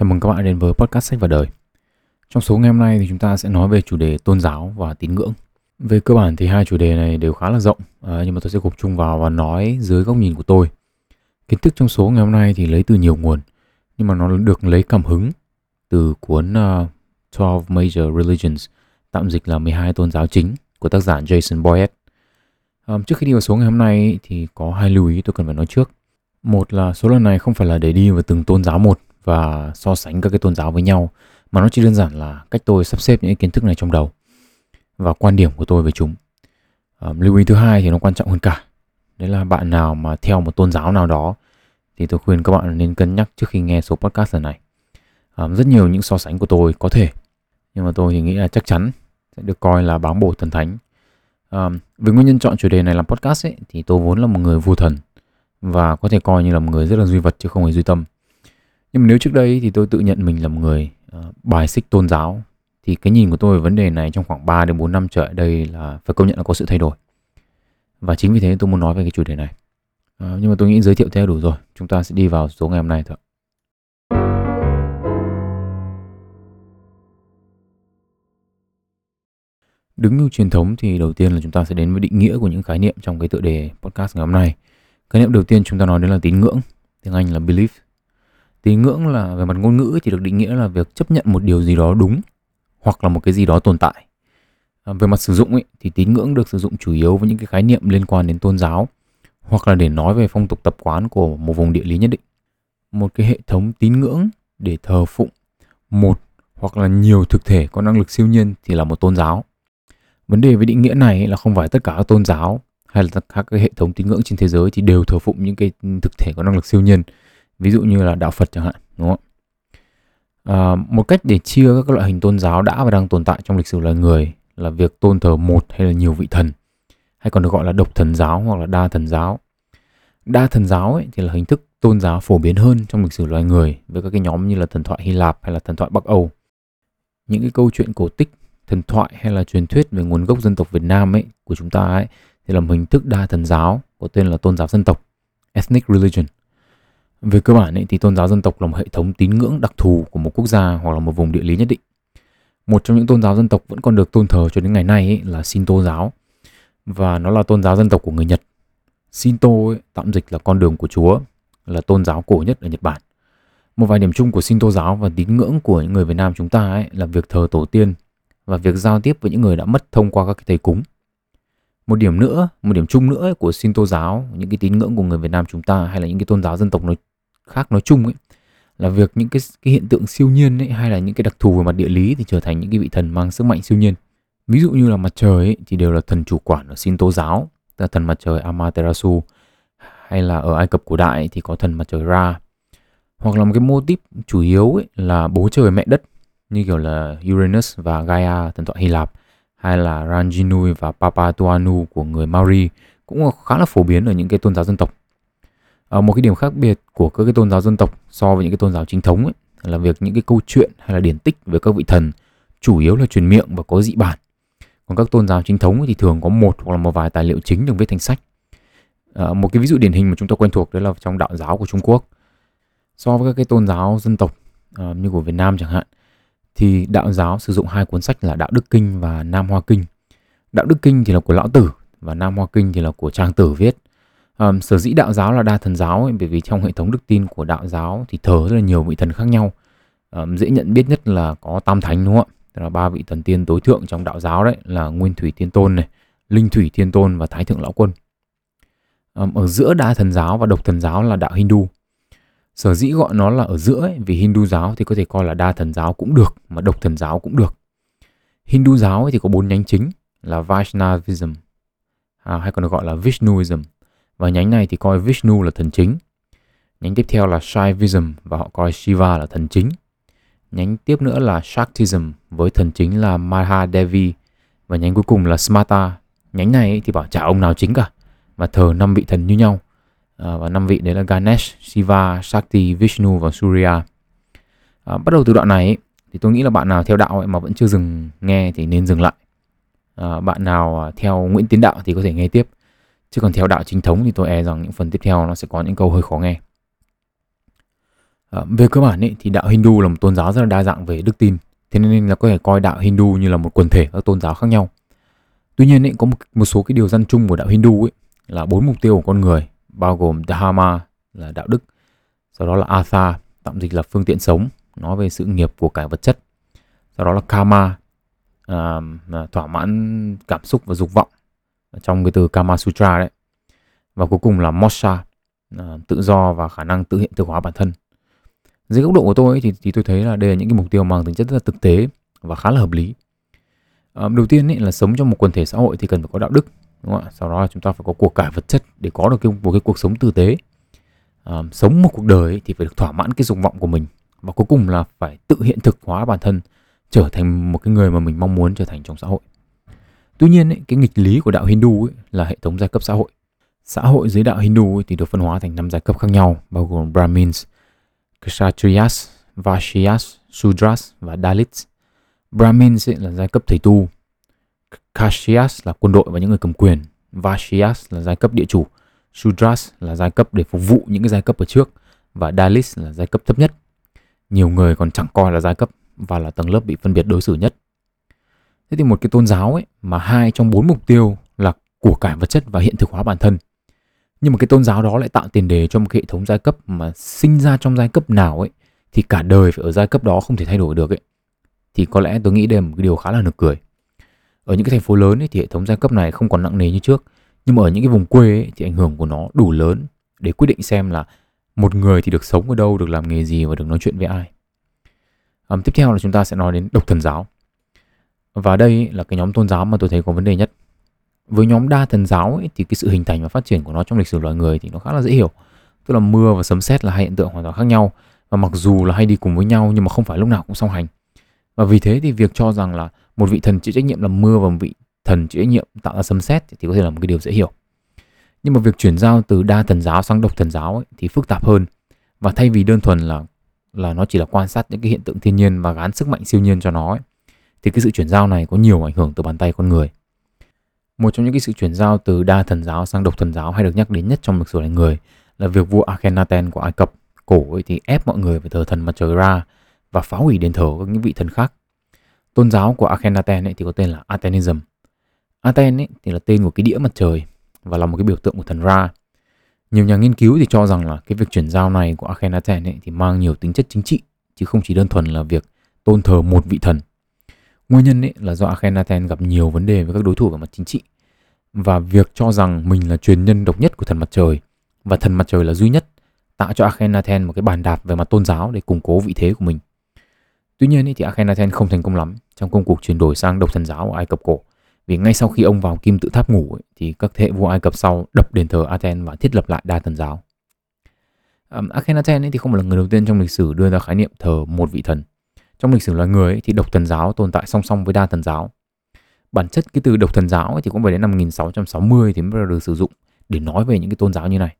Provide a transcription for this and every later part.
Chào mừng các bạn đến với podcast sách và đời. Trong số ngày hôm nay thì chúng ta sẽ nói về chủ đề tôn giáo và tín ngưỡng. Về cơ bản thì hai chủ đề này đều khá là rộng, à, nhưng mà tôi sẽ gộp chung vào và nói dưới góc nhìn của tôi. Kiến thức trong số ngày hôm nay thì lấy từ nhiều nguồn, nhưng mà nó được lấy cảm hứng từ cuốn à, uh, 12 Major Religions, tạm dịch là 12 tôn giáo chính của tác giả Jason Boyett. Um, à, trước khi đi vào số ngày hôm nay thì có hai lưu ý tôi cần phải nói trước. Một là số lần này không phải là để đi vào từng tôn giáo một và so sánh các cái tôn giáo với nhau mà nó chỉ đơn giản là cách tôi sắp xếp những kiến thức này trong đầu và quan điểm của tôi về chúng. À, lưu ý thứ hai thì nó quan trọng hơn cả. Đấy là bạn nào mà theo một tôn giáo nào đó thì tôi khuyên các bạn nên cân nhắc trước khi nghe số podcast lần này. À, rất nhiều những so sánh của tôi có thể nhưng mà tôi thì nghĩ là chắc chắn sẽ được coi là báng bổ thần thánh. À, về nguyên nhân chọn chủ đề này làm podcast ấy, thì tôi vốn là một người vô thần và có thể coi như là một người rất là duy vật chứ không hề duy tâm nhưng mà nếu trước đây thì tôi tự nhận mình là một người uh, bài xích tôn giáo thì cái nhìn của tôi về vấn đề này trong khoảng 3 đến 4 năm trở lại đây là phải công nhận là có sự thay đổi. Và chính vì thế tôi muốn nói về cái chủ đề này. Ờ, nhưng mà tôi nghĩ giới thiệu theo đủ rồi. Chúng ta sẽ đi vào số ngày hôm nay thôi. Đứng như truyền thống thì đầu tiên là chúng ta sẽ đến với định nghĩa của những khái niệm trong cái tựa đề podcast ngày hôm nay. Khái niệm đầu tiên chúng ta nói đến là tín ngưỡng, tiếng Anh là belief tín ngưỡng là về mặt ngôn ngữ thì được định nghĩa là việc chấp nhận một điều gì đó đúng hoặc là một cái gì đó tồn tại. À, về mặt sử dụng ấy, thì tín ngưỡng được sử dụng chủ yếu với những cái khái niệm liên quan đến tôn giáo hoặc là để nói về phong tục tập quán của một vùng địa lý nhất định. Một cái hệ thống tín ngưỡng để thờ phụng một hoặc là nhiều thực thể có năng lực siêu nhiên thì là một tôn giáo. Vấn đề với định nghĩa này là không phải tất cả các tôn giáo hay là các cái hệ thống tín ngưỡng trên thế giới thì đều thờ phụng những cái thực thể có năng lực siêu nhiên ví dụ như là đạo Phật chẳng hạn đúng không? À, một cách để chia các loại hình tôn giáo đã và đang tồn tại trong lịch sử loài người là việc tôn thờ một hay là nhiều vị thần hay còn được gọi là độc thần giáo hoặc là đa thần giáo. Đa thần giáo ấy thì là hình thức tôn giáo phổ biến hơn trong lịch sử loài người với các cái nhóm như là thần thoại Hy Lạp hay là thần thoại Bắc Âu. Những cái câu chuyện cổ tích thần thoại hay là truyền thuyết về nguồn gốc dân tộc Việt Nam ấy của chúng ta ấy thì là một hình thức đa thần giáo có tên là tôn giáo dân tộc ethnic religion về cơ bản ấy, thì tôn giáo dân tộc là một hệ thống tín ngưỡng đặc thù của một quốc gia hoặc là một vùng địa lý nhất định. Một trong những tôn giáo dân tộc vẫn còn được tôn thờ cho đến ngày nay ấy, là Shinto giáo và nó là tôn giáo dân tộc của người Nhật. Shinto ấy, tạm dịch là con đường của Chúa, là tôn giáo cổ nhất ở Nhật Bản. Một vài điểm chung của Shinto giáo và tín ngưỡng của những người Việt Nam chúng ta ấy, là việc thờ tổ tiên và việc giao tiếp với những người đã mất thông qua các cái thầy cúng. Một điểm nữa, một điểm chung nữa của Shinto giáo, những cái tín ngưỡng của người Việt Nam chúng ta hay là những cái tôn giáo dân tộc nói khác nói chung ấy là việc những cái cái hiện tượng siêu nhiên ấy hay là những cái đặc thù về mặt địa lý thì trở thành những cái vị thần mang sức mạnh siêu nhiên. Ví dụ như là mặt trời ấy, thì đều là thần chủ quản ở Shinto giáo, tức là thần mặt trời Amaterasu hay là ở Ai Cập cổ đại thì có thần mặt trời Ra. Hoặc là một cái mô típ chủ yếu ấy là bố trời mẹ đất như kiểu là Uranus và Gaia thần thoại Hy Lạp hay là Ranginui và Papatuanu của người Maori cũng khá là phổ biến ở những cái tôn giáo dân tộc à, một cái điểm khác biệt của các cái tôn giáo dân tộc so với những cái tôn giáo chính thống ấy, là việc những cái câu chuyện hay là điển tích về các vị thần chủ yếu là truyền miệng và có dị bản còn các tôn giáo chính thống thì thường có một hoặc là một vài tài liệu chính được viết thành sách à, một cái ví dụ điển hình mà chúng ta quen thuộc đó là trong đạo giáo của Trung Quốc so với các cái tôn giáo dân tộc à, như của Việt Nam chẳng hạn thì đạo giáo sử dụng hai cuốn sách là Đạo Đức Kinh và Nam Hoa Kinh. Đạo Đức Kinh thì là của Lão Tử và Nam Hoa Kinh thì là của Trang Tử viết. Um, sở dĩ đạo giáo là đa thần giáo ấy, bởi vì trong hệ thống đức tin của đạo giáo thì thờ rất là nhiều vị thần khác nhau. Um, dễ nhận biết nhất là có tam thánh đúng không ạ? Tức là ba vị thần tiên tối thượng trong đạo giáo đấy là Nguyên Thủy Thiên Tôn này, Linh Thủy Thiên Tôn và Thái Thượng Lão Quân. Um, ở giữa đa thần giáo và độc thần giáo là đạo Hindu. Sở dĩ gọi nó là ở giữa ấy, vì Hindu giáo thì có thể coi là đa thần giáo cũng được mà độc thần giáo cũng được. Hindu giáo thì có bốn nhánh chính là Vaishnavism à, hay còn được gọi là Vishnuism và nhánh này thì coi Vishnu là thần chính. Nhánh tiếp theo là Shaivism và họ coi Shiva là thần chính. Nhánh tiếp nữa là Shaktism với thần chính là Mahadevi và nhánh cuối cùng là Smata. Nhánh này thì bảo chả ông nào chính cả và thờ năm vị thần như nhau. À, và năm vị đấy là Ganesh, Shiva, Shakti, Vishnu và Surya. À, bắt đầu từ đoạn này thì tôi nghĩ là bạn nào theo đạo ấy mà vẫn chưa dừng nghe thì nên dừng lại. À, bạn nào à, theo Nguyễn Tiến Đạo thì có thể nghe tiếp Chứ còn theo đạo chính thống thì tôi e rằng những phần tiếp theo nó sẽ có những câu hơi khó nghe. À, về cơ bản ấy, thì đạo Hindu là một tôn giáo rất là đa dạng về đức tin, thế nên là có thể coi đạo Hindu như là một quần thể các tôn giáo khác nhau. Tuy nhiên ấy, có một, một số cái điều dân chung của đạo Hindu ấy là bốn mục tiêu của con người, bao gồm Dharma là đạo đức, sau đó là Artha, tạm dịch là phương tiện sống, nói về sự nghiệp của cải vật chất. Sau đó là Kama, à, thỏa mãn cảm xúc và dục vọng trong cái từ Kama Sutra đấy. Và cuối cùng là Moksha, à, tự do và khả năng tự hiện thực hóa bản thân. Dưới góc độ của tôi ấy, thì, thì tôi thấy là đây là những cái mục tiêu mang tính chất rất là thực tế và khá là hợp lý. À, đầu tiên ấy, là sống trong một quần thể xã hội thì cần phải có đạo đức, đúng không ạ? Sau đó là chúng ta phải có cuộc cải vật chất để có được cái, một cái cuộc sống tử tế. À, sống một cuộc đời ấy, thì phải được thỏa mãn cái dục vọng của mình và cuối cùng là phải tự hiện thực hóa bản thân trở thành một cái người mà mình mong muốn trở thành trong xã hội. Tuy nhiên ấy, cái nghịch lý của đạo Hindu ấy, là hệ thống giai cấp xã hội. Xã hội dưới đạo Hindu ấy, thì được phân hóa thành năm giai cấp khác nhau bao gồm Brahmins, Kshatriyas, Vaishyas, Sudras và Dalits. Brahmins ấy là giai cấp thầy tu, Kshatriyas là quân đội và những người cầm quyền, Vaishyas là giai cấp địa chủ, Sudras là giai cấp để phục vụ những cái giai cấp ở trước và Dalits là giai cấp thấp nhất. Nhiều người còn chẳng coi là giai cấp và là tầng lớp bị phân biệt đối xử nhất. Thế thì một cái tôn giáo ấy mà hai trong bốn mục tiêu là của cải vật chất và hiện thực hóa bản thân. Nhưng mà cái tôn giáo đó lại tạo tiền đề cho một cái hệ thống giai cấp mà sinh ra trong giai cấp nào ấy thì cả đời phải ở giai cấp đó không thể thay đổi được ấy. Thì có lẽ tôi nghĩ đây là một cái điều khá là nực cười. Ở những cái thành phố lớn ấy thì hệ thống giai cấp này không còn nặng nề như trước. Nhưng mà ở những cái vùng quê ấy, thì ảnh hưởng của nó đủ lớn để quyết định xem là một người thì được sống ở đâu, được làm nghề gì và được nói chuyện với ai. Um, tiếp theo là chúng ta sẽ nói đến độc thần giáo. Và đây là cái nhóm tôn giáo mà tôi thấy có vấn đề nhất. Với nhóm đa thần giáo ấy, thì cái sự hình thành và phát triển của nó trong lịch sử loài người thì nó khá là dễ hiểu. Tức là mưa và sấm sét là hai hiện tượng hoàn toàn khác nhau và mặc dù là hay đi cùng với nhau nhưng mà không phải lúc nào cũng song hành. Và vì thế thì việc cho rằng là một vị thần chịu trách nhiệm làm mưa và một vị thần chịu trách nhiệm tạo ra sấm sét thì có thể là một cái điều dễ hiểu. Nhưng mà việc chuyển giao từ đa thần giáo sang độc thần giáo ấy, thì phức tạp hơn. Và thay vì đơn thuần là là nó chỉ là quan sát những cái hiện tượng thiên nhiên và gán sức mạnh siêu nhiên cho nó ấy, thì cái sự chuyển giao này có nhiều ảnh hưởng từ bàn tay con người. Một trong những cái sự chuyển giao từ đa thần giáo sang độc thần giáo hay được nhắc đến nhất trong lịch sử loài người là việc vua Akhenaten của Ai Cập cổ ấy thì ép mọi người phải thờ thần mặt trời Ra và phá hủy đền thờ các những vị thần khác. Tôn giáo của Akhenaten ấy thì có tên là Atenism. Aten ấy thì là tên của cái đĩa mặt trời và là một cái biểu tượng của thần Ra. Nhiều nhà nghiên cứu thì cho rằng là cái việc chuyển giao này của Akhenaten ấy thì mang nhiều tính chất chính trị, chứ không chỉ đơn thuần là việc tôn thờ một vị thần. Nguyên nhân ấy là do Akhenaten gặp nhiều vấn đề với các đối thủ về mặt chính trị và việc cho rằng mình là truyền nhân độc nhất của thần mặt trời và thần mặt trời là duy nhất tạo cho Akhenaten một cái bàn đạp về mặt tôn giáo để củng cố vị thế của mình. Tuy nhiên ấy, thì Akhenaten không thành công lắm trong công cuộc chuyển đổi sang độc thần giáo ở Ai Cập cổ vì ngay sau khi ông vào kim tự tháp ngủ ấy, thì các thế hệ vua Ai Cập sau đập đền thờ Aten và thiết lập lại đa thần giáo. Um, Akhenaten ấy thì không phải là người đầu tiên trong lịch sử đưa ra khái niệm thờ một vị thần. Trong lịch sử loài người ấy, thì độc thần giáo tồn tại song song với đa thần giáo. Bản chất cái từ độc thần giáo ấy thì cũng phải đến năm 1660 thì mới được sử dụng để nói về những cái tôn giáo như này.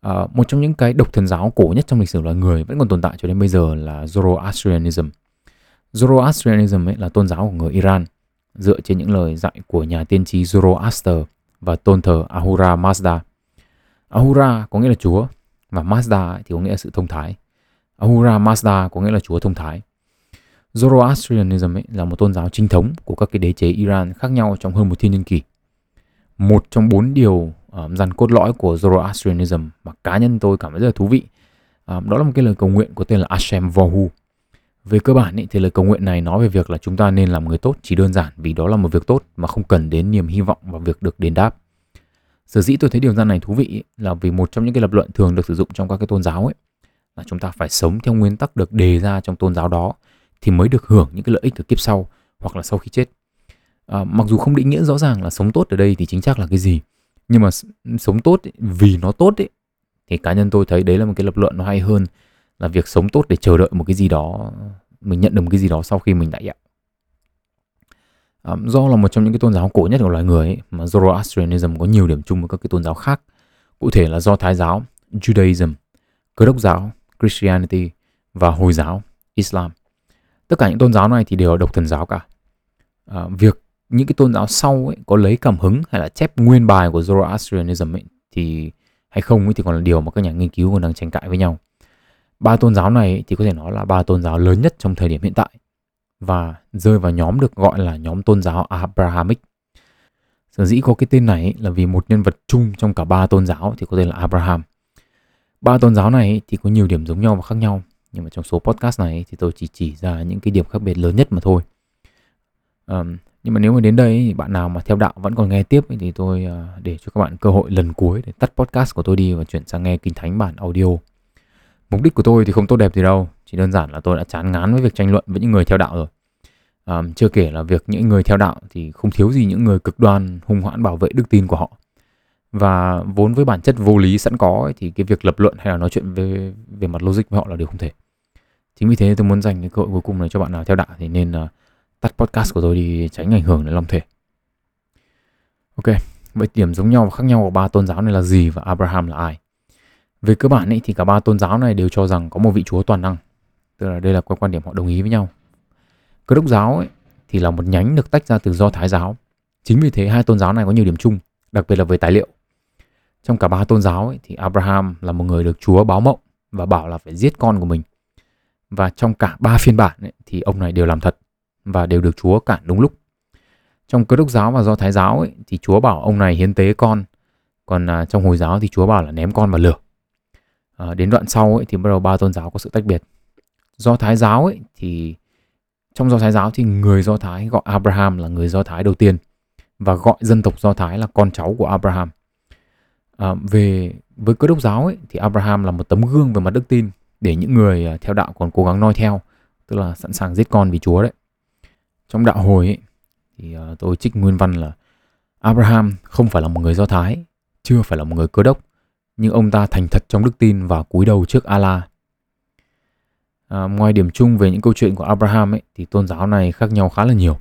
À, một trong những cái độc thần giáo cổ nhất trong lịch sử loài người vẫn còn tồn tại cho đến bây giờ là Zoroastrianism. Zoroastrianism ấy là tôn giáo của người Iran – dựa trên những lời dạy của nhà tiên tri Zoroaster và tôn thờ Ahura Mazda. Ahura có nghĩa là Chúa và Mazda thì có nghĩa là sự thông thái. Ahura Mazda có nghĩa là Chúa thông thái. Zoroastrianism ấy là một tôn giáo chính thống của các cái đế chế Iran khác nhau trong hơn một thiên niên kỷ. Một trong bốn điều um, dàn cốt lõi của Zoroastrianism mà cá nhân tôi cảm thấy rất là thú vị um, đó là một cái lời cầu nguyện có tên là Ashem Vohu về cơ bản ý, thì lời cầu nguyện này nói về việc là chúng ta nên làm người tốt chỉ đơn giản vì đó là một việc tốt mà không cần đến niềm hy vọng vào việc được đền đáp. Sở dĩ tôi thấy điều gian này thú vị ý, là vì một trong những cái lập luận thường được sử dụng trong các cái tôn giáo ấy là chúng ta phải sống theo nguyên tắc được đề ra trong tôn giáo đó thì mới được hưởng những cái lợi ích ở kiếp sau hoặc là sau khi chết. À, mặc dù không định nghĩa rõ ràng là sống tốt ở đây thì chính xác là cái gì nhưng mà sống tốt ý, vì nó tốt ấy thì cá nhân tôi thấy đấy là một cái lập luận nó hay hơn là việc sống tốt để chờ đợi một cái gì đó mình nhận được một cái gì đó sau khi mình đã nhận à, do là một trong những cái tôn giáo cổ nhất của loài người ấy, mà Zoroastrianism có nhiều điểm chung với các cái tôn giáo khác. Cụ thể là do Thái giáo Judaism Cơ đốc giáo Christianity và Hồi giáo Islam tất cả những tôn giáo này thì đều là độc thần giáo cả à, việc những cái tôn giáo sau ấy có lấy cảm hứng hay là chép nguyên bài của Zoroastrianism ấy thì hay không ấy thì còn là điều mà các nhà nghiên cứu còn đang tranh cãi với nhau Ba tôn giáo này thì có thể nói là ba tôn giáo lớn nhất trong thời điểm hiện tại và rơi vào nhóm được gọi là nhóm tôn giáo Abrahamic. Sở dĩ có cái tên này là vì một nhân vật chung trong cả ba tôn giáo thì có tên là Abraham. Ba tôn giáo này thì có nhiều điểm giống nhau và khác nhau, nhưng mà trong số podcast này thì tôi chỉ chỉ ra những cái điểm khác biệt lớn nhất mà thôi. Um, nhưng mà nếu mà đến đây thì bạn nào mà theo đạo vẫn còn nghe tiếp thì tôi uh, để cho các bạn cơ hội lần cuối để tắt podcast của tôi đi và chuyển sang nghe kinh thánh bản audio. Mục đích của tôi thì không tốt đẹp gì đâu, chỉ đơn giản là tôi đã chán ngán với việc tranh luận với những người theo đạo rồi. Um, chưa kể là việc những người theo đạo thì không thiếu gì những người cực đoan hung hãn bảo vệ đức tin của họ và vốn với bản chất vô lý sẵn có ấy, thì cái việc lập luận hay là nói chuyện về về mặt logic với họ là điều không thể. Chính vì thế tôi muốn dành cái cơ hội cuối cùng này cho bạn nào theo đạo thì nên uh, tắt podcast của tôi đi tránh ảnh hưởng đến lòng thể. Ok vậy điểm giống nhau và khác nhau của ba tôn giáo này là gì và Abraham là ai? Về cơ bản ấy, thì cả ba tôn giáo này đều cho rằng có một vị chúa toàn năng tức là đây là quan điểm họ đồng ý với nhau. Cơ đốc giáo ấy, thì là một nhánh được tách ra từ do thái giáo. Chính vì thế hai tôn giáo này có nhiều điểm chung đặc biệt là về tài liệu trong cả ba tôn giáo ấy, thì Abraham là một người được Chúa báo mộng và bảo là phải giết con của mình. Và trong cả ba phiên bản ấy, thì ông này đều làm thật và đều được Chúa cản đúng lúc. Trong cơ đốc giáo và do thái giáo ấy, thì Chúa bảo ông này hiến tế con, còn à, trong hồi giáo thì Chúa bảo là ném con vào lửa. À, đến đoạn sau ấy, thì bắt đầu ba tôn giáo có sự tách biệt. Do thái giáo ấy, thì trong do thái giáo thì người do thái gọi Abraham là người do thái đầu tiên và gọi dân tộc do thái là con cháu của Abraham à, về với cơ đốc giáo ấy, thì Abraham là một tấm gương về mặt đức tin để những người ờ, theo đạo còn cố gắng noi theo tức là sẵn sàng giết con vì Chúa đấy. Trong đạo hồi ấy, thì ờ, tôi trích nguyên văn là Abraham không phải là một người Do Thái chưa phải là một người cơ đốc nhưng ông ta thành thật trong đức tin và cúi đầu trước Allah à, ngoài điểm chung về những câu chuyện của Abraham ấy, thì tôn giáo này khác nhau khá là nhiều.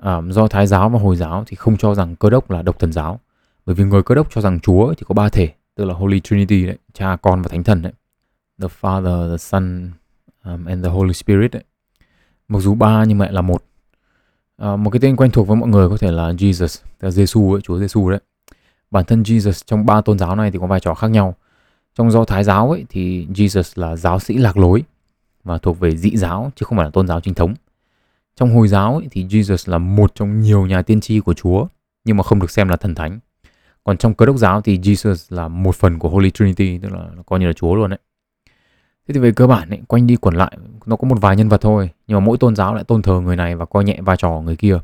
À, do Thái giáo và Hồi giáo thì không cho rằng cơ đốc là độc thần giáo bởi vì người cơ đốc cho rằng Chúa thì có ba thể tức là Holy Trinity đấy cha con và thánh thần đấy. The Father the Son um, and the Holy Spirit đấy. Mặc dù ba nhưng mà lại là một. À, một cái tên quen thuộc với mọi người có thể là Jesus tức là Giêsu ấy Chúa Giêsu đấy. Bản thân Jesus trong ba tôn giáo này thì có vai trò khác nhau. Trong do Thái giáo ấy thì Jesus là giáo sĩ lạc lối và thuộc về dị giáo chứ không phải là tôn giáo chính thống. Trong Hồi giáo ấy, thì Jesus là một trong nhiều nhà tiên tri của Chúa nhưng mà không được xem là thần thánh còn trong cơ đốc giáo thì Jesus là một phần của Holy Trinity tức là coi như là Chúa luôn đấy. Thế thì về cơ bản ấy, quanh đi quẩn lại nó có một vài nhân vật thôi nhưng mà mỗi tôn giáo lại tôn thờ người này và coi nhẹ vai trò người kia.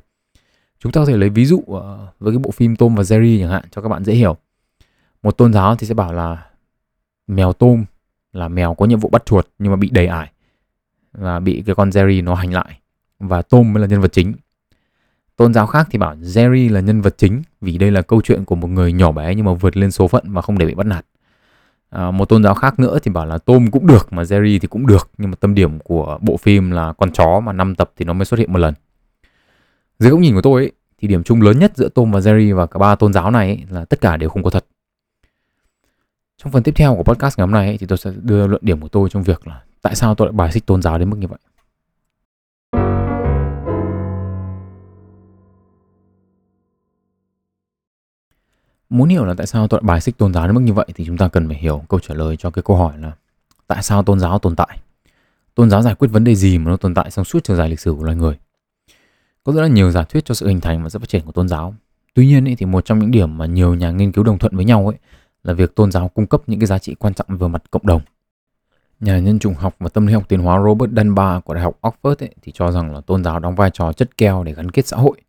Chúng ta có thể lấy ví dụ ờ, với cái bộ phim Tom và Jerry chẳng hạn cho các bạn dễ hiểu. Một tôn giáo thì sẽ bảo là mèo Tom là mèo có nhiệm vụ bắt chuột nhưng mà bị đầy ải và bị cái con Jerry nó hành lại. Và Tom mới là nhân vật chính. Tôn giáo khác thì bảo Jerry là nhân vật chính vì đây là câu chuyện của một người nhỏ bé nhưng mà vượt lên số phận và không để bị bắt nạt. À, một tôn giáo khác nữa thì bảo là Tom cũng được mà Jerry thì cũng được nhưng mà tâm điểm của bộ phim là con chó mà 5 tập thì nó mới xuất hiện một lần. Dưới góc nhìn của tôi ấy, thì điểm chung lớn nhất giữa Tom và Jerry và cả ba tôn giáo này ấy, là tất cả đều không có thật. Trong phần tiếp theo của podcast ngày hôm nay ấy, thì tôi sẽ đưa luận điểm của tôi trong việc là tại sao tôi lại bài xích tôn giáo đến mức như vậy. Muốn hiểu là tại sao tôi bài xích tôn giáo đến mức như vậy thì chúng ta cần phải hiểu câu trả lời cho cái câu hỏi là tại sao tôn giáo tồn tại? Tôn giáo giải quyết vấn đề gì mà nó tồn tại trong suốt chiều dài lịch sử của loài người? Có rất là nhiều giả thuyết cho sự hình thành và sự phát triển của tôn giáo. Tuy nhiên ý, thì một trong những điểm mà nhiều nhà nghiên cứu đồng thuận với nhau ấy là việc tôn giáo cung cấp những cái giá trị quan trọng về mặt cộng đồng. Nhà nhân chủng học và tâm lý học tiến hóa Robert Dunbar của Đại học Oxford ấy, thì cho rằng là tôn giáo đóng vai trò chất keo để gắn kết xã hội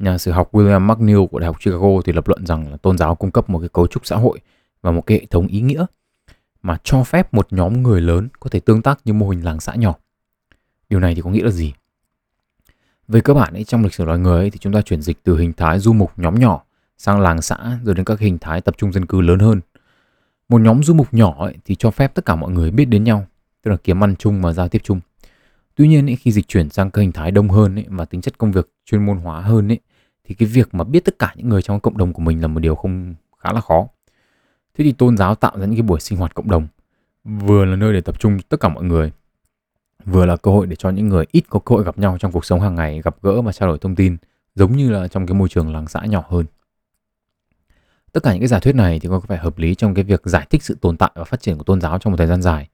Nhà sử học William McNeill của Đại học Chicago thì lập luận rằng là tôn giáo cung cấp một cái cấu trúc xã hội và một cái hệ thống ý nghĩa mà cho phép một nhóm người lớn có thể tương tác như mô hình làng xã nhỏ. Điều này thì có nghĩa là gì? Về cơ bản ấy, trong lịch sử loài người ấy, thì chúng ta chuyển dịch từ hình thái du mục nhóm nhỏ sang làng xã rồi đến các hình thái tập trung dân cư lớn hơn. Một nhóm du mục nhỏ ấy, thì cho phép tất cả mọi người biết đến nhau, tức là kiếm ăn chung và giao tiếp chung. Tuy nhiên ấy, khi dịch chuyển sang các hình thái đông hơn ấy, và tính chất công việc chuyên môn hóa hơn ấy, thì cái việc mà biết tất cả những người trong cộng đồng của mình là một điều không khá là khó. Thế thì tôn giáo tạo ra những cái buổi sinh hoạt cộng đồng, vừa là nơi để tập trung tất cả mọi người, vừa là cơ hội để cho những người ít có cơ hội gặp nhau trong cuộc sống hàng ngày, gặp gỡ và trao đổi thông tin, giống như là trong cái môi trường làng xã nhỏ hơn. Tất cả những cái giả thuyết này thì có vẻ hợp lý trong cái việc giải thích sự tồn tại và phát triển của tôn giáo trong một thời gian dài.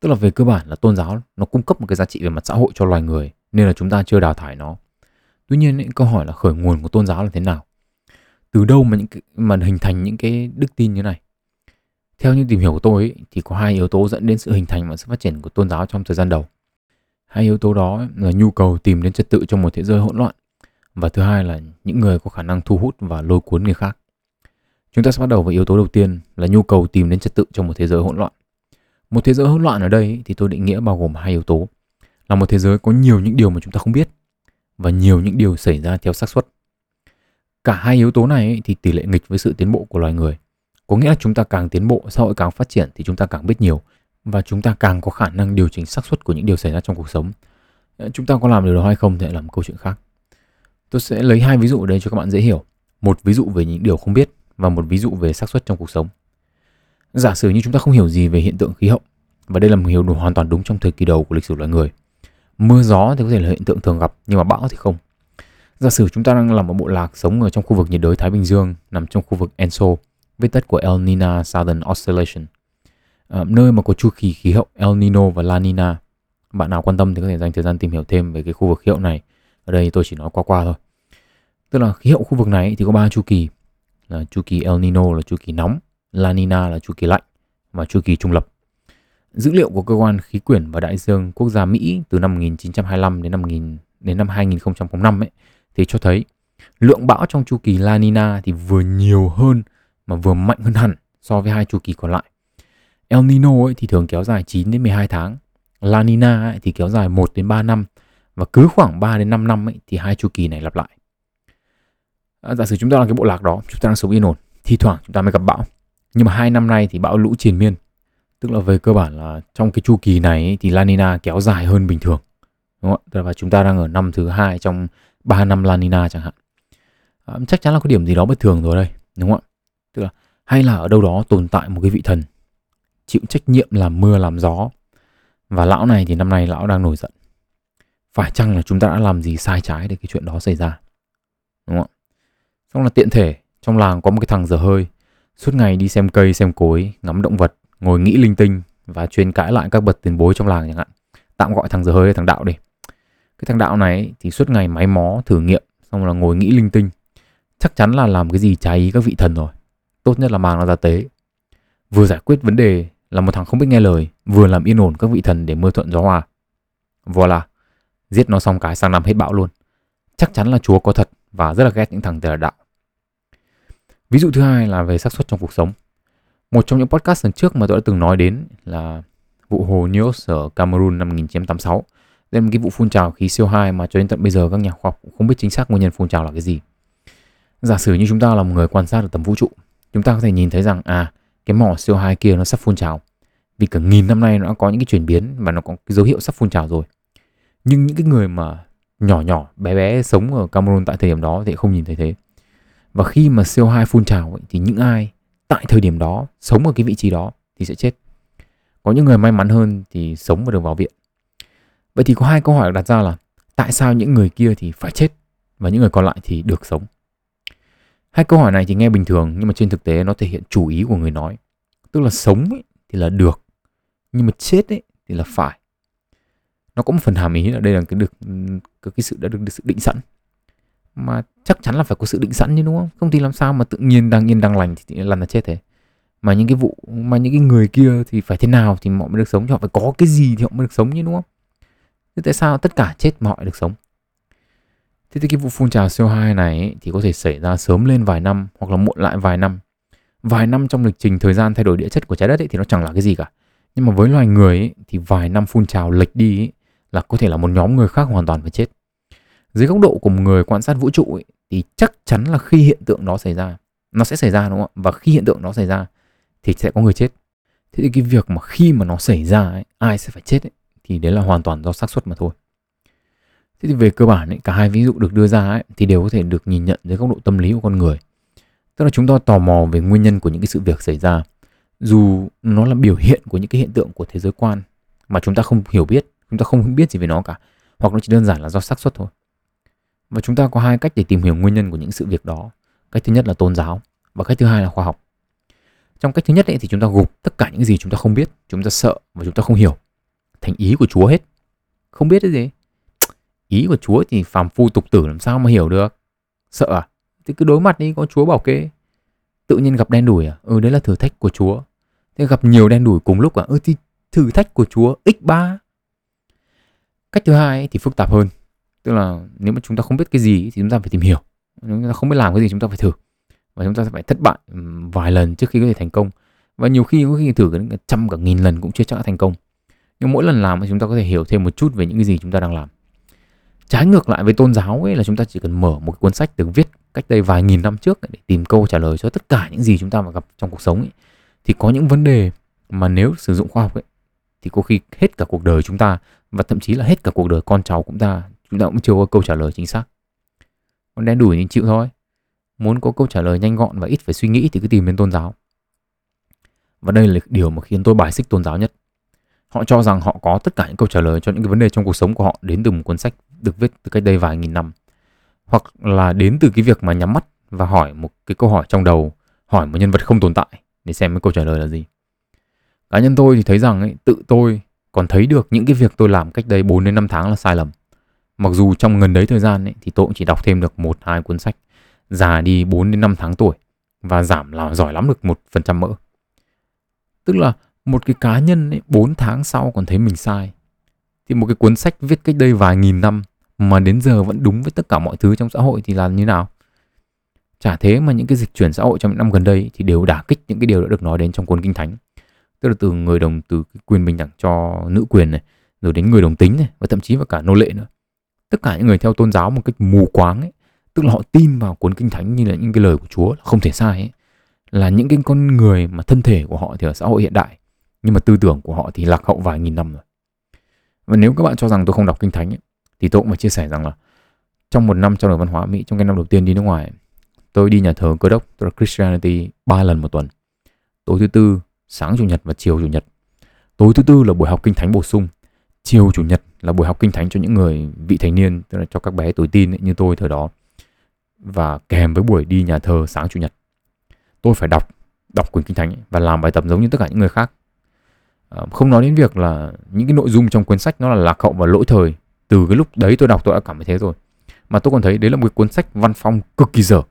Tức là về cơ bản là tôn giáo nó cung cấp một cái giá trị về mặt xã hội cho loài người, nên là chúng ta chưa đào thải nó. Tuy nhiên ấy, câu hỏi là khởi nguồn của tôn giáo là thế nào? Từ đâu mà những cái, mà hình thành những cái đức tin như này? Theo như tìm hiểu của tôi ấy, thì có hai yếu tố dẫn đến sự hình thành và sự phát triển của tôn giáo trong thời gian đầu. Hai yếu tố đó là nhu cầu tìm đến trật tự trong một thế giới hỗn loạn và thứ hai là những người có khả năng thu hút và lôi cuốn người khác. Chúng ta sẽ bắt đầu với yếu tố đầu tiên là nhu cầu tìm đến trật tự trong một thế giới hỗn loạn. Một thế giới hỗn loạn ở đây thì tôi định nghĩa bao gồm hai yếu tố. Là một thế giới có nhiều những điều mà chúng ta không biết và nhiều những điều xảy ra theo xác suất. Cả hai yếu tố này thì tỷ lệ nghịch với sự tiến bộ của loài người. Có nghĩa là chúng ta càng tiến bộ, xã hội càng phát triển thì chúng ta càng biết nhiều và chúng ta càng có khả năng điều chỉnh xác suất của những điều xảy ra trong cuộc sống. Ờ, chúng ta có làm điều đó hay không thì là một câu chuyện khác. Tôi sẽ lấy hai ví dụ ở đây cho các bạn dễ hiểu. Một ví dụ về những điều không biết và một ví dụ về xác suất trong cuộc sống. Giả sử như chúng ta không hiểu gì về hiện tượng khí hậu và đây là một hiểu đồ hoàn toàn đúng trong thời kỳ đầu của lịch sử loài người. Mưa gió thì có thể là hiện tượng thường gặp nhưng mà bão thì không. Giả sử chúng ta đang là một bộ lạc sống ở trong khu vực nhiệt đới Thái Bình Dương nằm trong khu vực ENSO, viết tắt của El Nina Southern Oscillation, à, nơi mà có chu kỳ khí hậu El Nino và La Nina. Bạn nào quan tâm thì có thể dành thời gian tìm hiểu thêm về cái khu vực khí hậu này. Ở đây tôi chỉ nói qua qua thôi. Tức là khí hậu khu vực này thì có ba chu kỳ là chu kỳ El Nino là chu kỳ nóng, La Nina là chu kỳ lạnh và chu kỳ trung lập. Dữ liệu của cơ quan khí quyển và đại dương quốc gia Mỹ từ năm 1925 đến năm 1000 đến năm 2005 ấy thì cho thấy lượng bão trong chu kỳ La Nina thì vừa nhiều hơn mà vừa mạnh hơn hẳn so với hai chu kỳ còn lại. El Nino ấy thì thường kéo dài 9 đến 12 tháng, La Nina ấy thì kéo dài 1 đến 3 năm và cứ khoảng 3 đến 5 năm ấy thì hai chu kỳ này lặp lại. À, giả sử chúng ta là cái bộ lạc đó, chúng ta đang sống yên ổn, thi thoảng chúng ta mới gặp bão. Nhưng mà hai năm nay thì bão lũ triền miên. Tức là về cơ bản là trong cái chu kỳ này ấy, thì La Nina kéo dài hơn bình thường. Đúng không ạ? Và chúng ta đang ở năm thứ hai trong 3 năm La Nina chẳng hạn. À, chắc chắn là có điểm gì đó bất thường rồi đây, đúng không ạ? Tức là hay là ở đâu đó tồn tại một cái vị thần chịu trách nhiệm làm mưa làm gió. Và lão này thì năm nay lão đang nổi giận. Phải chăng là chúng ta đã làm gì sai trái để cái chuyện đó xảy ra? Đúng không ạ? Xong là tiện thể, trong làng có một cái thằng dở hơi, suốt ngày đi xem cây, xem cối, ngắm động vật, ngồi nghĩ linh tinh và chuyên cãi lại các bậc tiền bối trong làng chẳng hạn. Tạm gọi thằng dở hơi là thằng đạo đi. Cái thằng đạo này thì suốt ngày máy mó, thử nghiệm, xong là ngồi nghĩ linh tinh. Chắc chắn là làm cái gì trái ý các vị thần rồi. Tốt nhất là mang nó ra tế. Vừa giải quyết vấn đề là một thằng không biết nghe lời, vừa làm yên ổn các vị thần để mưa thuận gió hòa. Voilà, giết nó xong cái sang năm hết bão luôn. Chắc chắn là Chúa có thật và rất là ghét những thằng tề đạo. Ví dụ thứ hai là về xác suất trong cuộc sống. Một trong những podcast lần trước mà tôi đã từng nói đến là vụ hồ Nios ở Cameroon năm 1986. Đây là một cái vụ phun trào khí CO2 mà cho đến tận bây giờ các nhà khoa học cũng không biết chính xác nguyên nhân phun trào là cái gì. Giả sử như chúng ta là một người quan sát ở tầm vũ trụ, chúng ta có thể nhìn thấy rằng à cái mỏ CO2 kia nó sắp phun trào. Vì cả nghìn năm nay nó đã có những cái chuyển biến và nó có cái dấu hiệu sắp phun trào rồi. Nhưng những cái người mà nhỏ nhỏ bé bé sống ở Cameroon tại thời điểm đó thì không nhìn thấy thế. Và khi mà CO2 phun trào ấy, thì những ai tại thời điểm đó sống ở cái vị trí đó thì sẽ chết. Có những người may mắn hơn thì sống và được vào viện. Vậy thì có hai câu hỏi đặt ra là tại sao những người kia thì phải chết và những người còn lại thì được sống? Hai câu hỏi này thì nghe bình thường nhưng mà trên thực tế nó thể hiện chủ ý của người nói. Tức là sống ấy, thì là được nhưng mà chết ấy, thì là phải. Nó có một phần hàm ý là đây là cái được cái, sự đã được, được sự định sẵn. Mà chắc chắn là phải có sự định sẵn chứ đúng không? Không thì làm sao mà tự nhiên đang yên đang lành thì lần là chết thế. Mà những cái vụ mà những cái người kia thì phải thế nào thì họ mới được sống, thì họ phải có cái gì thì họ mới được sống chứ đúng không? Thế tại sao tất cả chết mà họ được sống? Thế thì cái vụ phun trào CO2 này ấy, thì có thể xảy ra sớm lên vài năm hoặc là muộn lại vài năm. Vài năm trong lịch trình thời gian thay đổi địa chất của trái đất ấy, thì nó chẳng là cái gì cả. Nhưng mà với loài người ấy, thì vài năm phun trào lệch đi ấy, là có thể là một nhóm người khác hoàn toàn phải chết. Dưới góc độ của một người quan sát vũ trụ ấy, thì chắc chắn là khi hiện tượng đó xảy ra, nó sẽ xảy ra đúng không ạ? Và khi hiện tượng đó xảy ra thì sẽ có người chết. Thế thì cái việc mà khi mà nó xảy ra ấy, ai sẽ phải chết ấy, thì đấy là hoàn toàn do xác suất mà thôi. Thế thì về cơ bản ấy, cả hai ví dụ được đưa ra ấy, thì đều có thể được nhìn nhận dưới góc độ tâm lý của con người. Tức là chúng ta tò mò về nguyên nhân của những cái sự việc xảy ra. Dù nó là biểu hiện của những cái hiện tượng của thế giới quan mà chúng ta không hiểu biết, chúng ta không biết gì về nó cả. Hoặc nó chỉ đơn giản là do xác suất thôi. Và chúng ta có hai cách để tìm hiểu nguyên nhân của những sự việc đó. Cách thứ nhất là tôn giáo và cách thứ hai là khoa học. Trong cách thứ nhất ấy, thì chúng ta gục tất cả những gì chúng ta không biết, chúng ta sợ và chúng ta không hiểu thành ý của Chúa hết. Không biết cái gì. Ý của Chúa thì phàm phu tục tử làm sao mà hiểu được. Sợ à? Thì cứ đối mặt đi có Chúa bảo kê. Tự nhiên gặp đen đủi à? Ừ đấy là thử thách của Chúa. Thế gặp nhiều đen đủi cùng lúc à? Ừ thì thử thách của Chúa x3. Cách thứ hai thì phức tạp hơn. Tức là nếu mà chúng ta không biết cái gì thì chúng ta phải tìm hiểu. Nếu chúng ta không biết làm cái gì chúng ta phải thử. Và chúng ta sẽ phải thất bại vài lần trước khi có thể thành công. Và nhiều khi có khi thử đến cả trăm cả nghìn lần cũng chưa chắc đã thành công. Nhưng mỗi lần làm thì chúng ta có thể hiểu thêm một chút về những cái gì chúng ta đang làm. Trái ngược lại với tôn giáo ấy là chúng ta chỉ cần mở một cuốn sách được viết cách đây vài nghìn năm trước để tìm câu trả lời cho tất cả những gì chúng ta mà gặp trong cuộc sống ấy. Thì có những vấn đề mà nếu sử dụng khoa học ấy thì có khi hết cả cuộc đời chúng ta và thậm chí là hết cả cuộc đời con cháu cũng chúng ta chúng ta cũng chưa có câu trả lời chính xác. Còn đen đủi thì chịu thôi. Muốn có câu trả lời nhanh gọn và ít phải suy nghĩ thì cứ tìm đến tôn giáo. Và đây là điều mà khiến tôi bài xích tôn giáo nhất. Họ cho rằng họ có tất cả những câu trả lời cho những cái vấn đề trong cuộc sống của họ đến từ một cuốn sách được viết từ cách đây vài nghìn năm. Hoặc là đến từ cái việc mà nhắm mắt và hỏi một cái câu hỏi trong đầu hỏi một nhân vật không tồn tại để xem cái câu trả lời là gì. Cá nhân tôi thì thấy rằng ấy, tự tôi còn thấy được những cái việc tôi làm cách đây 4 đến 5 tháng là sai lầm mặc dù trong gần đấy thời gian ấy, thì tôi cũng chỉ đọc thêm được một hai cuốn sách già đi 4 đến 5 tháng tuổi và giảm là giỏi lắm được một phần trăm mỡ. Tức là một cái cá nhân ấy, 4 tháng sau còn thấy mình sai. Thì một cái cuốn sách viết cách đây vài nghìn năm mà đến giờ vẫn đúng với tất cả mọi thứ trong xã hội thì là như nào? Chả thế mà những cái dịch chuyển xã hội trong những năm gần đây thì đều đả kích những cái điều đã được nói đến trong cuốn kinh thánh. Tức là từ người đồng từ quyền bình đẳng cho nữ quyền này rồi đến người đồng tính này và thậm chí và cả nô lệ nữa tất cả những người theo tôn giáo một cách mù quáng ấy tức là họ tin vào cuốn kinh thánh như là những cái lời của Chúa là không thể sai ấy là những cái con người mà thân thể của họ thì ở xã hội hiện đại nhưng mà tư tưởng của họ thì lạc hậu vài nghìn năm rồi. Và nếu các bạn cho rằng tôi không đọc kinh thánh ấy, thì tôi cũng phải chia sẻ rằng là trong một năm trong đời văn hóa Mỹ trong cái năm đầu tiên đi nước ngoài tôi đi nhà thờ cơ đốc tức là Christianity ba lần một tuần. Tối thứ tư sáng chủ nhật và chiều chủ nhật. Tối thứ tư là buổi học kinh thánh bổ sung chiều chủ nhật là buổi học kinh thánh cho những người vị thành niên tức là cho các bé tuổi tin ấy, như tôi thời đó. Và kèm với buổi đi nhà thờ sáng chủ nhật tôi phải đọc đọc quyển kinh thánh ấy, và làm bài tập giống như tất cả những người khác. À, không nói đến việc là những cái nội dung trong cuốn sách nó là lạc hậu và lỗi thời. Từ cái lúc đấy tôi đọc tôi đã cảm thấy thế rồi. Mà tôi còn thấy đấy là một cuốn sách văn phong cực kỳ dở.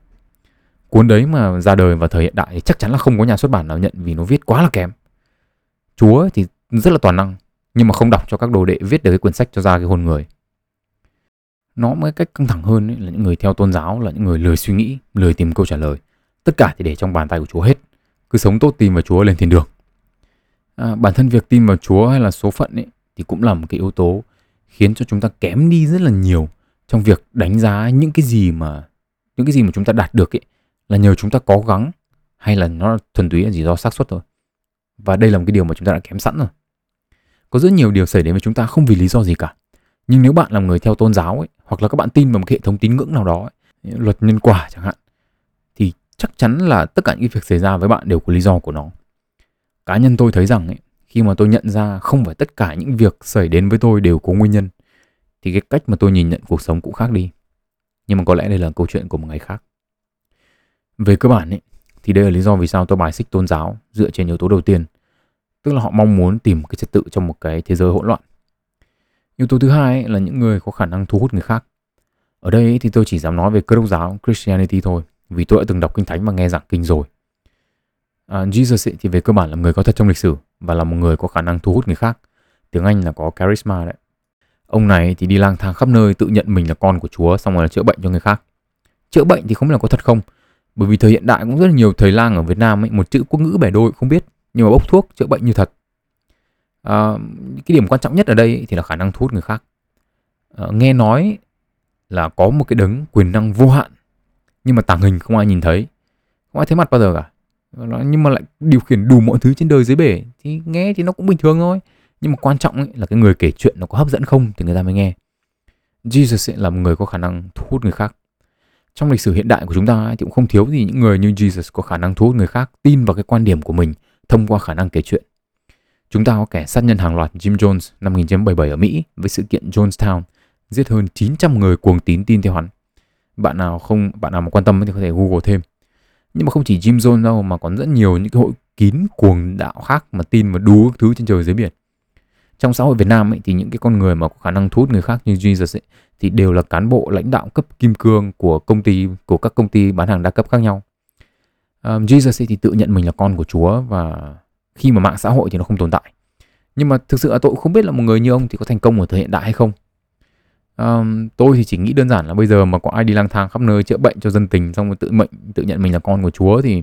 Cuốn đấy mà ra đời vào thời hiện đại thì chắc chắn là không có nhà xuất bản nào nhận vì nó viết quá là kém. Chúa thì rất là toàn năng nhưng mà không đọc cho các đồ đệ viết được cái quyển sách cho ra cái hồn người. Nó mới cách căng thẳng hơn ấy, là những người theo tôn giáo là những người lười suy nghĩ lười tìm câu trả lời. Tất cả thì để trong bàn tay của chúa hết. Cứ sống tốt tin vào chúa lên thiên đường. À, bản thân việc tin vào chúa hay là số phận ấy thì cũng là một cái yếu tố khiến cho chúng ta kém đi rất là nhiều trong việc đánh giá những cái gì mà những cái gì mà chúng ta đạt được ấy là nhờ chúng ta cố gắng hay là nó thuần túy là gì? Do xác suất thôi. Và đây là một cái điều mà chúng ta đã kém sẵn rồi có rất nhiều điều xảy đến với chúng ta không vì lý do gì cả. Nhưng nếu bạn là người theo tôn giáo ấy hoặc là các bạn tin vào một hệ thống tín ngưỡng nào đó ấy, luật nhân quả chẳng hạn thì chắc chắn là tất cả những việc xảy ra với bạn đều có lý do của nó. Cá nhân tôi thấy rằng ấy, khi mà tôi nhận ra không phải tất cả những việc xảy đến với tôi đều có nguyên nhân thì cái cách mà tôi nhìn nhận cuộc sống cũng khác đi. Nhưng mà có lẽ đây là câu chuyện của một ngày khác. Về cơ bản ấy, thì đây là lý do vì sao tôi bài xích tôn giáo dựa trên yếu tố đầu tiên. Tức là họ mong muốn tìm một cái trật tự trong một cái thế giới hỗn loạn. Yếu tố thứ hai ấy, là những người có khả năng thu hút người khác. Ở đây thì tôi chỉ dám nói về cơ đốc giáo Christianity thôi, vì tôi đã từng đọc kinh thánh và nghe giảng kinh rồi. À, Jesus ấy, thì về cơ bản là người có thật trong lịch sử và là một người có khả năng thu hút người khác. Tiếng Anh là có charisma đấy. Ông này thì đi lang thang khắp nơi tự nhận mình là con của Chúa xong rồi là chữa bệnh cho người khác. Chữa bệnh thì không biết là có thật không, bởi vì thời hiện đại cũng rất là nhiều thầy lang ở Việt Nam ấy, một chữ quốc ngữ bẻ đôi không biết nhưng mà bốc thuốc chữa bệnh như thật. À, cái điểm quan trọng nhất ở đây thì là khả năng thu hút người khác. À, nghe nói là có một cái đấng quyền năng vô hạn nhưng mà tàng hình không ai nhìn thấy. Không ai thấy mặt bao giờ cả. Nhưng mà lại điều khiển đủ mọi thứ trên đời dưới bể thì nghe thì nó cũng bình thường thôi. Nhưng mà quan trọng ấy là cái người kể chuyện nó có hấp dẫn không thì người ta mới nghe. Jesus ấy là một người có khả năng thu hút người khác. Trong lịch sử hiện đại của chúng ta thì cũng không thiếu gì những người như Jesus có khả năng thu hút người khác tin vào cái quan điểm của mình thông qua khả năng kể chuyện. Chúng ta có kẻ sát nhân hàng loạt Jim Jones năm 1977 ở Mỹ với sự kiện Jonestown giết hơn 900 người cuồng tín tin theo hắn. Bạn nào không bạn nào mà quan tâm thì có thể Google thêm. Nhưng mà không chỉ Jim Jones đâu mà còn rất nhiều những cái hội kín cuồng đạo khác mà tin và đủ thứ trên trời dưới biển. trong xã hội Việt Nam ấy, thì những cái con người mà có khả năng thu hút người khác như Jesus ấy, thì đều là cán bộ lãnh đạo cấp kim cương của công ty của các công ty bán hàng đa cấp khác nhau. Um, Jesus ấy thì tự nhận mình là con của Chúa và khi mà mạng xã hội thì nó không tồn tại. Nhưng mà thực sự là tôi cũng không biết là một người như ông thì có thành công ở thời hiện đại hay không. Um, tôi thì chỉ nghĩ đơn giản là bây giờ mà có ai đi lang thang khắp nơi chữa bệnh cho dân tình xong rồi tự mệnh tự nhận mình là con của Chúa thì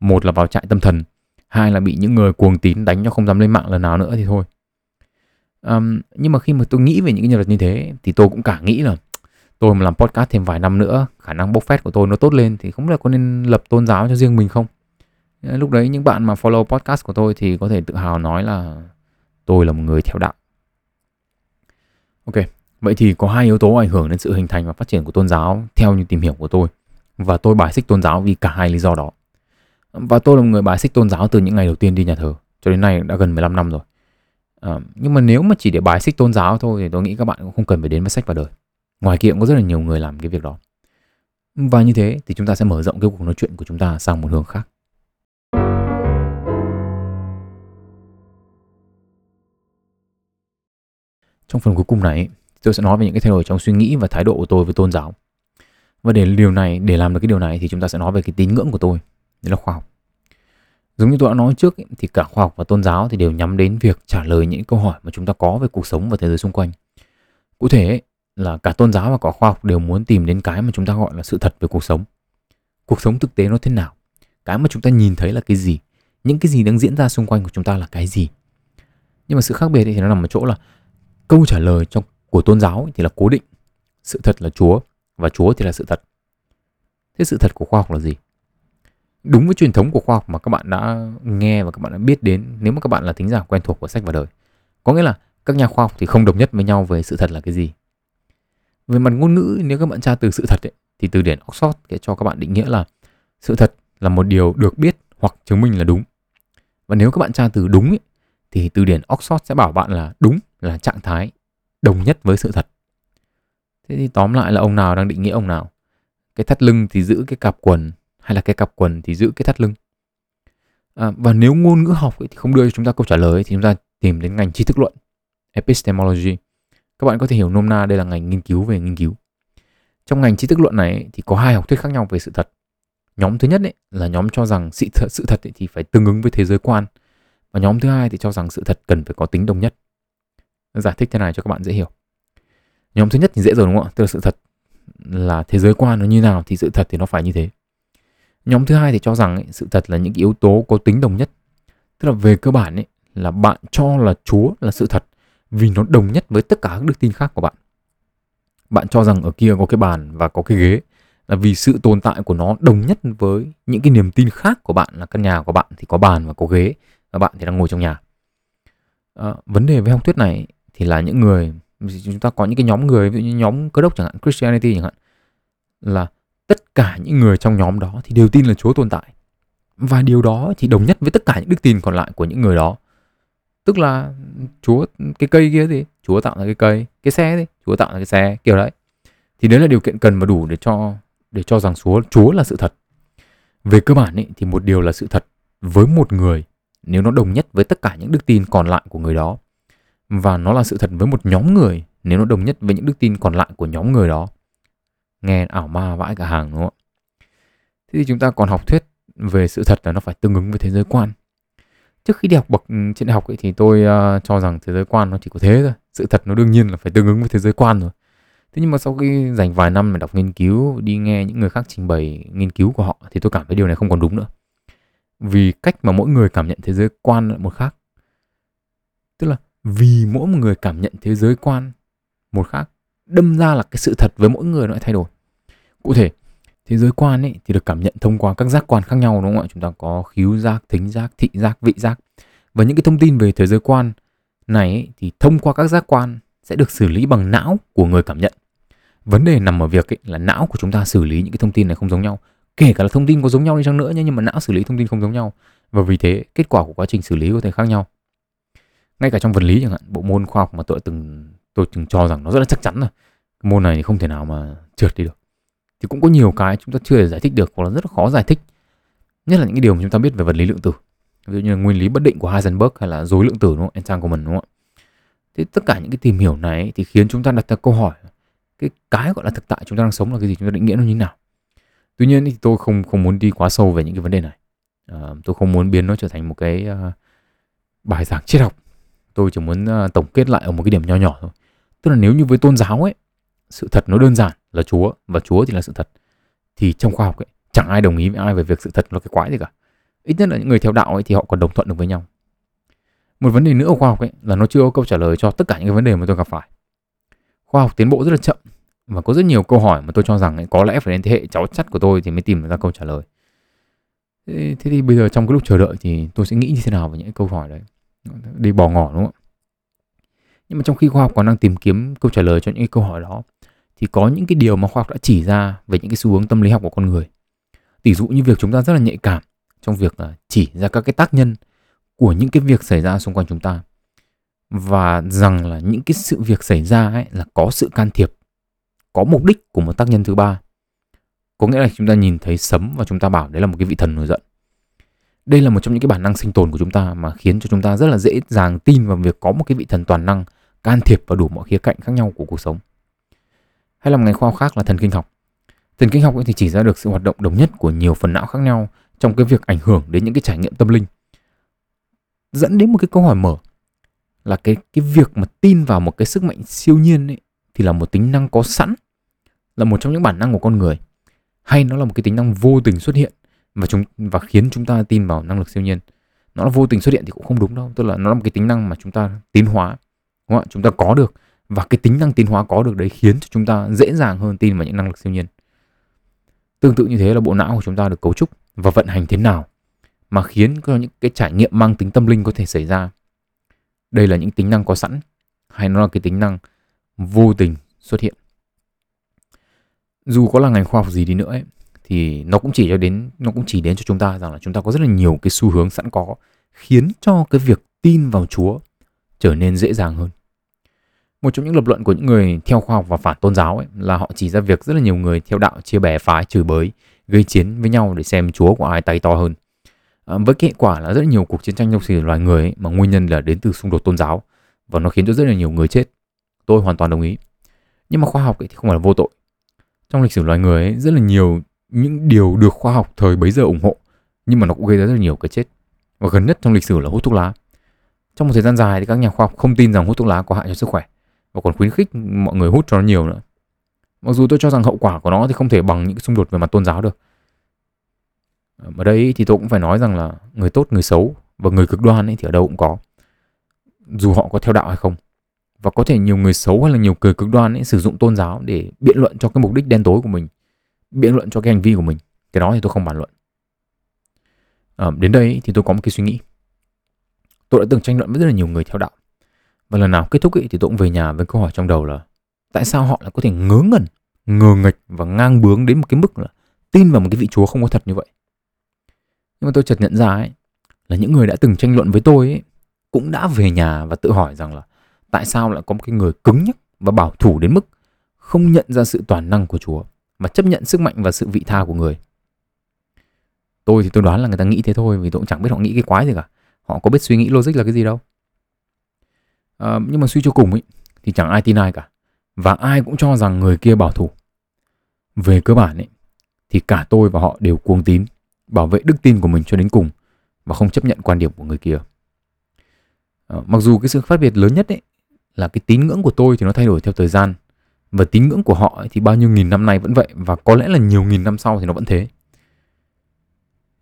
một là vào trại tâm thần, hai là bị những người cuồng tín đánh cho không dám lên mạng lần nào nữa thì thôi. Um, nhưng mà khi mà tôi nghĩ về những cái nhân vật như thế thì tôi cũng cả nghĩ là tôi mà làm podcast thêm vài năm nữa khả năng bốc phét của tôi nó tốt lên thì không biết là có nên lập tôn giáo cho riêng mình không? Lúc đấy những bạn mà follow podcast của tôi thì có thể tự hào nói là tôi là một người theo đạo. Ok vậy thì có hai yếu tố ảnh hưởng đến sự hình thành và phát triển của tôn giáo theo như tìm hiểu của tôi. Và tôi bài xích tôn giáo vì cả hai lý do đó. Và tôi là một người bài xích tôn giáo từ những ngày đầu tiên đi nhà thờ cho đến nay đã gần 15 năm rồi. À, nhưng mà nếu mà chỉ để bài xích tôn giáo thôi thì tôi nghĩ các bạn cũng không cần phải đến với sách và đời ngoài kia cũng có rất là nhiều người làm cái việc đó. Và như thế thì chúng ta sẽ mở rộng cái cuộc nói chuyện của chúng ta sang một hướng khác. Trong phần cuối cùng này, tôi sẽ nói về những cái thay đổi trong suy nghĩ và thái độ của tôi với tôn giáo. Và để điều này, để làm được cái điều này thì chúng ta sẽ nói về cái tín ngưỡng của tôi. Đấy là khoa học. Giống như tôi đã nói trước thì cả khoa học và tôn giáo thì đều nhắm đến việc trả lời những câu hỏi mà chúng ta có về cuộc sống và thế giới xung quanh. Cụ thể là cả tôn giáo và cả khoa học đều muốn tìm đến cái mà chúng ta gọi là sự thật về cuộc sống. Cuộc sống thực tế nó thế nào? Cái mà chúng ta nhìn thấy là cái gì? Những cái gì đang diễn ra xung quanh của chúng ta là cái gì? Nhưng mà sự khác biệt thì nó nằm ở chỗ là câu trả lời trong của tôn giáo thì là cố định. Sự thật là chúa và chúa thì là sự thật. Thế sự thật của khoa học là gì? Đúng với truyền thống của khoa học mà các bạn đã nghe và các bạn đã biết đến, nếu mà các bạn là thính giả quen thuộc của sách và đời, có nghĩa là các nhà khoa học thì không đồng nhất với nhau về sự thật là cái gì về mặt ngôn ngữ nếu các bạn tra từ sự thật ấy, thì từ điển Oxford sẽ cho các bạn định nghĩa là sự thật là một điều được biết hoặc chứng minh là đúng. Và nếu các bạn tra từ đúng ấy, thì từ điển Oxford sẽ bảo bạn là đúng là trạng thái đồng nhất với sự thật. Thế thì tóm lại là ông nào đang định nghĩa ông nào? Cái thắt lưng thì giữ cái cặp quần hay là cái cặp quần thì giữ cái thắt lưng? À, và nếu ngôn ngữ học ấy thì không đưa cho chúng ta câu trả lời thì chúng ta tìm đến ngành tri thức luận epistemology các bạn có thể hiểu nôm na đây là ngành nghiên cứu về nghiên cứu. Trong ngành tri thức luận này thì có hai học thuyết khác nhau về sự thật. Nhóm thứ nhất ấy, là nhóm cho rằng sự thật, sự thật ấy thì phải tương ứng với thế giới quan. Và nhóm thứ hai thì cho rằng sự thật cần phải có tính đồng nhất. Giải thích thế này cho các bạn dễ hiểu. Nhóm thứ nhất thì dễ rồi đúng không ạ? Tức là sự thật là thế giới quan nó như nào thì sự thật thì nó phải như thế. Nhóm thứ hai thì cho rằng ấy, sự thật là những yếu tố có tính đồng nhất. Tức là về cơ bản ấy, là bạn cho là chúa là sự thật vì nó đồng nhất với tất cả các đức tin khác của bạn. Bạn cho rằng ở kia có cái bàn và có cái ghế là vì sự tồn tại của nó đồng nhất với những cái niềm tin khác của bạn là căn nhà của bạn thì có bàn và có ghế và bạn thì đang ngồi trong nhà. À, vấn đề với học thuyết này thì là những người chúng ta có những cái nhóm người ví dụ như nhóm cơ đốc chẳng hạn Christianity chẳng hạn là tất cả những người trong nhóm đó thì đều tin là Chúa tồn tại. Và điều đó thì đồng nhất với tất cả những đức tin còn lại của những người đó tức là Chúa cái cây kia thì Chúa tạo ra cái cây cái xe thì Chúa tạo ra cái xe kiểu đấy. Thì đấy là điều kiện cần và đủ để cho để cho rằng Chúa Chúa là sự thật. Về cơ bản ý, thì một điều là sự thật với một người nếu nó đồng nhất với tất cả những đức tin còn lại của người đó. Và nó là sự thật với một nhóm người nếu nó đồng nhất với những đức tin còn lại của nhóm người đó. Nghe ảo ma vãi cả hàng đúng không ạ? Thế thì chúng ta còn học thuyết về sự thật là nó phải tương ứng với thế giới quan trước khi đi học bậc ừ, trên đại học ấy, thì tôi uh, cho rằng thế giới quan nó chỉ có thế thôi. Sự thật nó đương nhiên là phải tương ứng với thế giới quan rồi. Thế nhưng mà sau khi dành vài năm mà đọc nghiên cứu đi nghe những người khác trình bày nghiên cứu của họ thì tôi cảm thấy điều này không còn đúng nữa. Vì cách mà mỗi người cảm nhận thế giới quan là một khác. Tức là vì mỗi một người cảm nhận thế giới quan một khác đâm ra là cái sự thật với mỗi người nó lại thay đổi. Cụ thể thế giới quan ấy thì được cảm nhận thông qua các giác quan khác nhau đúng không ạ? Chúng ta có khíu giác thính giác thị giác vị giác. Và những cái thông tin về thế giới quan này ấy, thì thông qua các giác quan sẽ được xử lý bằng não của người cảm nhận. Vấn đề nằm ở việc ấy, là não của chúng ta xử lý những cái thông tin này không giống nhau. Kể cả là thông tin có giống nhau đi chăng nữa nhé nhưng mà não xử lý thông tin không giống nhau. Và vì thế kết quả của quá trình xử lý có thể khác nhau. Ngay cả trong vật lý chẳng hạn bộ môn khoa học mà tôi từng tôi từng cho rằng nó rất là chắc chắn rồi. Môn này thì không thể nào mà trượt đi được thì cũng có nhiều cái chúng ta chưa thể giải thích được hoặc là rất là khó giải thích. Nhất là những cái điều mà chúng ta biết về vật lý lượng tử. Ví dụ như là nguyên lý bất định của Heisenberg hay là dối lượng tử đúng không? entanglement đúng không thế tất cả những cái tìm hiểu này thì khiến chúng ta đặt ra câu hỏi cái cái gọi là thực tại chúng ta đang sống là cái gì chúng ta định nghĩa nó như thế nào? Tuy nhiên thì tôi không không muốn đi quá sâu về những cái vấn đề này. À, tôi không muốn biến nó trở thành một cái uh, bài giảng triết học. Tôi chỉ muốn uh, tổng kết lại ở một cái điểm nho nhỏ thôi. Tức là nếu như với tôn giáo ấy sự thật nó đơn giản là chúa và chúa thì là sự thật. Thì trong khoa học ấy chẳng ai đồng ý với ai về việc sự thật là cái quái gì cả. Ít nhất là những người theo đạo ấy thì họ còn đồng thuận được với nhau. Một vấn đề nữa của khoa học ấy là nó chưa có câu trả lời cho tất cả những cái vấn đề mà tôi gặp phải. Khoa học tiến bộ rất là chậm và có rất nhiều câu hỏi mà tôi cho rằng ấy, có lẽ phải đến thế hệ cháu chắt của tôi thì mới tìm ra câu trả lời. Thế, thế thì bây giờ trong cái lúc chờ đợi thì tôi sẽ nghĩ như thế nào về những câu hỏi đấy? Đi bỏ ngỏ đúng không ạ? Nhưng mà trong khi khoa học còn đang tìm kiếm câu trả lời cho những câu hỏi đó thì có những cái điều mà khoa học đã chỉ ra về những cái xu hướng tâm lý học của con người. Tỷ dụ như việc chúng ta rất là nhạy cảm trong việc à, chỉ ra các cái tác nhân của những cái việc xảy ra xung quanh chúng ta. Và rằng là những cái sự việc xảy ra ấy là có sự can thiệp, có mục đích của một tác nhân thứ ba. Có nghĩa là chúng ta nhìn thấy sấm và chúng ta bảo đấy là một cái vị thần nổi giận. Đây là một trong những cái bản năng sinh tồn của chúng ta mà khiến cho chúng ta rất là dễ dàng tin vào việc có một cái vị thần toàn năng, can thiệp vào đủ mọi khía cạnh khác nhau của cuộc sống hay là một ngành khoa học khác là thần kinh học? Thần kinh học thì chỉ ra được sự hoạt động đồng nhất của nhiều phần não khác nhau trong cái việc ảnh hưởng đến những cái trải nghiệm tâm linh. Dẫn đến một cái câu hỏi mở là cái cái việc mà tin vào một cái sức mạnh siêu nhiên ấy thì là một tính năng có sẵn, là một trong những bản năng của con người, hay nó là một cái tính năng vô tình xuất hiện và chúng, và khiến chúng ta tin vào năng lực siêu nhiên? Nó là vô tình xuất hiện thì cũng không đúng đâu, tức là nó là một cái tính năng mà chúng ta tiến hóa, đúng không ạ? Chúng ta có được và cái tính năng tiến hóa có được đấy khiến cho chúng ta dễ dàng hơn tin vào những năng lực siêu nhiên. Tương tự như thế là bộ não của chúng ta được cấu trúc và vận hành thế nào mà khiến cho những cái trải nghiệm mang tính tâm linh có thể xảy ra. Đây là những tính năng có sẵn hay nó là cái tính năng vô tình xuất hiện? Dù có là ngành khoa học gì đi nữa ấy, thì nó cũng chỉ cho đến nó cũng chỉ đến cho chúng ta rằng là chúng ta có rất là nhiều cái xu hướng sẵn có khiến cho cái việc tin vào Chúa trở nên dễ dàng hơn. Một trong những lập luận của những người theo khoa học và phản tôn giáo ấy là họ chỉ ra việc rất là nhiều người theo đạo chia bè phái chửi bới, gây chiến với nhau để xem Chúa của ai tay to hơn. À, với kết quả là rất là nhiều cuộc chiến tranh trong sử loài người ấy, mà nguyên nhân là đến từ xung đột tôn giáo và nó khiến cho rất là nhiều người chết. Tôi hoàn toàn đồng ý. Nhưng mà khoa học ấy thì không phải là vô tội. Trong lịch sử loài người ấy, rất là nhiều những điều được khoa học thời bấy giờ ủng hộ nhưng mà nó cũng gây ra rất là nhiều cái chết và gần nhất trong lịch sử là hút thuốc lá trong một thời gian dài thì các nhà khoa học không tin rằng hút thuốc lá có hại cho sức khỏe và còn khuyến khích mọi người hút cho nó nhiều nữa. Mặc dù tôi cho rằng hậu quả của nó thì không thể bằng những xung đột về mặt tôn giáo được. Ờ, ở đây thì tôi cũng phải nói rằng là người tốt người xấu và người cực đoan ấy thì ở đâu cũng có. Dù họ có theo đạo hay không. Và có thể nhiều người xấu hay là nhiều người cực đoan ấy sử dụng tôn giáo để biện luận cho cái mục đích đen tối của mình biện luận cho cái hành vi của mình. Cái đó thì tôi không bàn luận. À, đến đây thì tôi có một cái suy nghĩ. Tôi đã từng tranh luận với rất là nhiều người theo đạo và lần nào kết thúc ý, thì tôi cũng về nhà với câu hỏi trong đầu là tại sao họ lại có thể ngớ ngẩn ngờ nghịch và ngang bướng đến một cái mức là tin vào một cái vị chúa không có thật như vậy? Nhưng mà tôi chợt nhận ra ấy là những người đã từng tranh luận với tôi ấy cũng đã về nhà và tự hỏi rằng là tại sao lại có một cái người cứng nhắc và bảo thủ đến mức không nhận ra sự toàn năng của Chúa mà chấp nhận sức mạnh và sự vị tha của người? Tôi thì tôi đoán là người ta nghĩ thế thôi vì tôi cũng chẳng biết họ nghĩ cái quái gì cả. Họ có biết suy nghĩ logic là cái gì đâu à, nhưng mà suy cho cùng ấy thì chẳng ai tin ai cả. Và ai cũng cho rằng người kia bảo thủ. Về cơ bản ấy thì cả tôi và họ đều cuồng tín bảo vệ đức tin của mình cho đến cùng và không chấp nhận quan điểm của người kia. À, mặc dù cái sự khác biệt lớn nhất ấy là cái tín ngưỡng của tôi thì nó thay đổi theo thời gian và tín ngưỡng của họ thì bao nhiêu nghìn năm nay vẫn vậy và có lẽ là nhiều nghìn năm sau thì nó vẫn thế.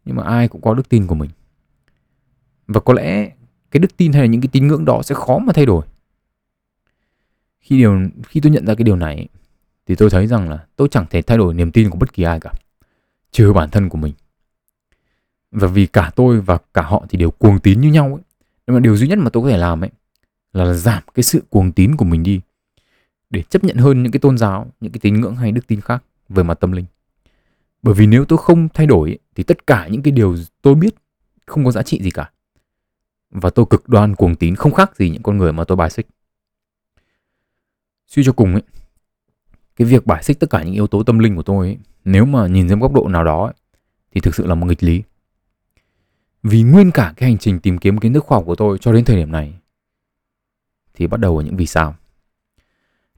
Nhưng mà ai cũng có đức tin của mình. Và có lẽ cái đức tin hay là những cái tín ngưỡng đó sẽ khó mà thay đổi khi điều khi tôi nhận ra cái điều này thì tôi thấy rằng là tôi chẳng thể thay đổi niềm tin của bất kỳ ai cả trừ bản thân của mình và vì cả tôi và cả họ thì đều cuồng tín như nhau ấy nhưng mà điều duy nhất mà tôi có thể làm ấy là giảm cái sự cuồng tín của mình đi để chấp nhận hơn những cái tôn giáo, những cái tín ngưỡng hay đức tin khác về mặt tâm linh. Bởi vì nếu tôi không thay đổi thì tất cả những cái điều tôi biết không có giá trị gì cả. Và tôi cực đoan cuồng tín không khác gì những con người mà tôi bài xích. Suy cho cùng ấy, cái việc bài xích tất cả những yếu tố tâm linh của tôi ấy, nếu mà nhìn dưới góc độ nào đó ấy, thì thực sự là một nghịch lý. Vì nguyên cả cái hành trình tìm kiếm kiến thức khoa học của tôi cho đến thời điểm này thì bắt đầu ở những vì sao.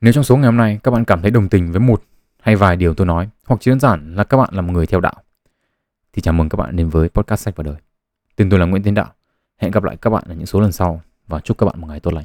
Nếu trong số ngày hôm nay các bạn cảm thấy đồng tình với một hay vài điều tôi nói hoặc chỉ đơn giản là các bạn là một người theo đạo thì chào mừng các bạn đến với podcast sách và đời. Tên tôi là Nguyễn Tiến Đạo Hẹn gặp lại các bạn ở những số lần sau và chúc các bạn một ngày tốt lành.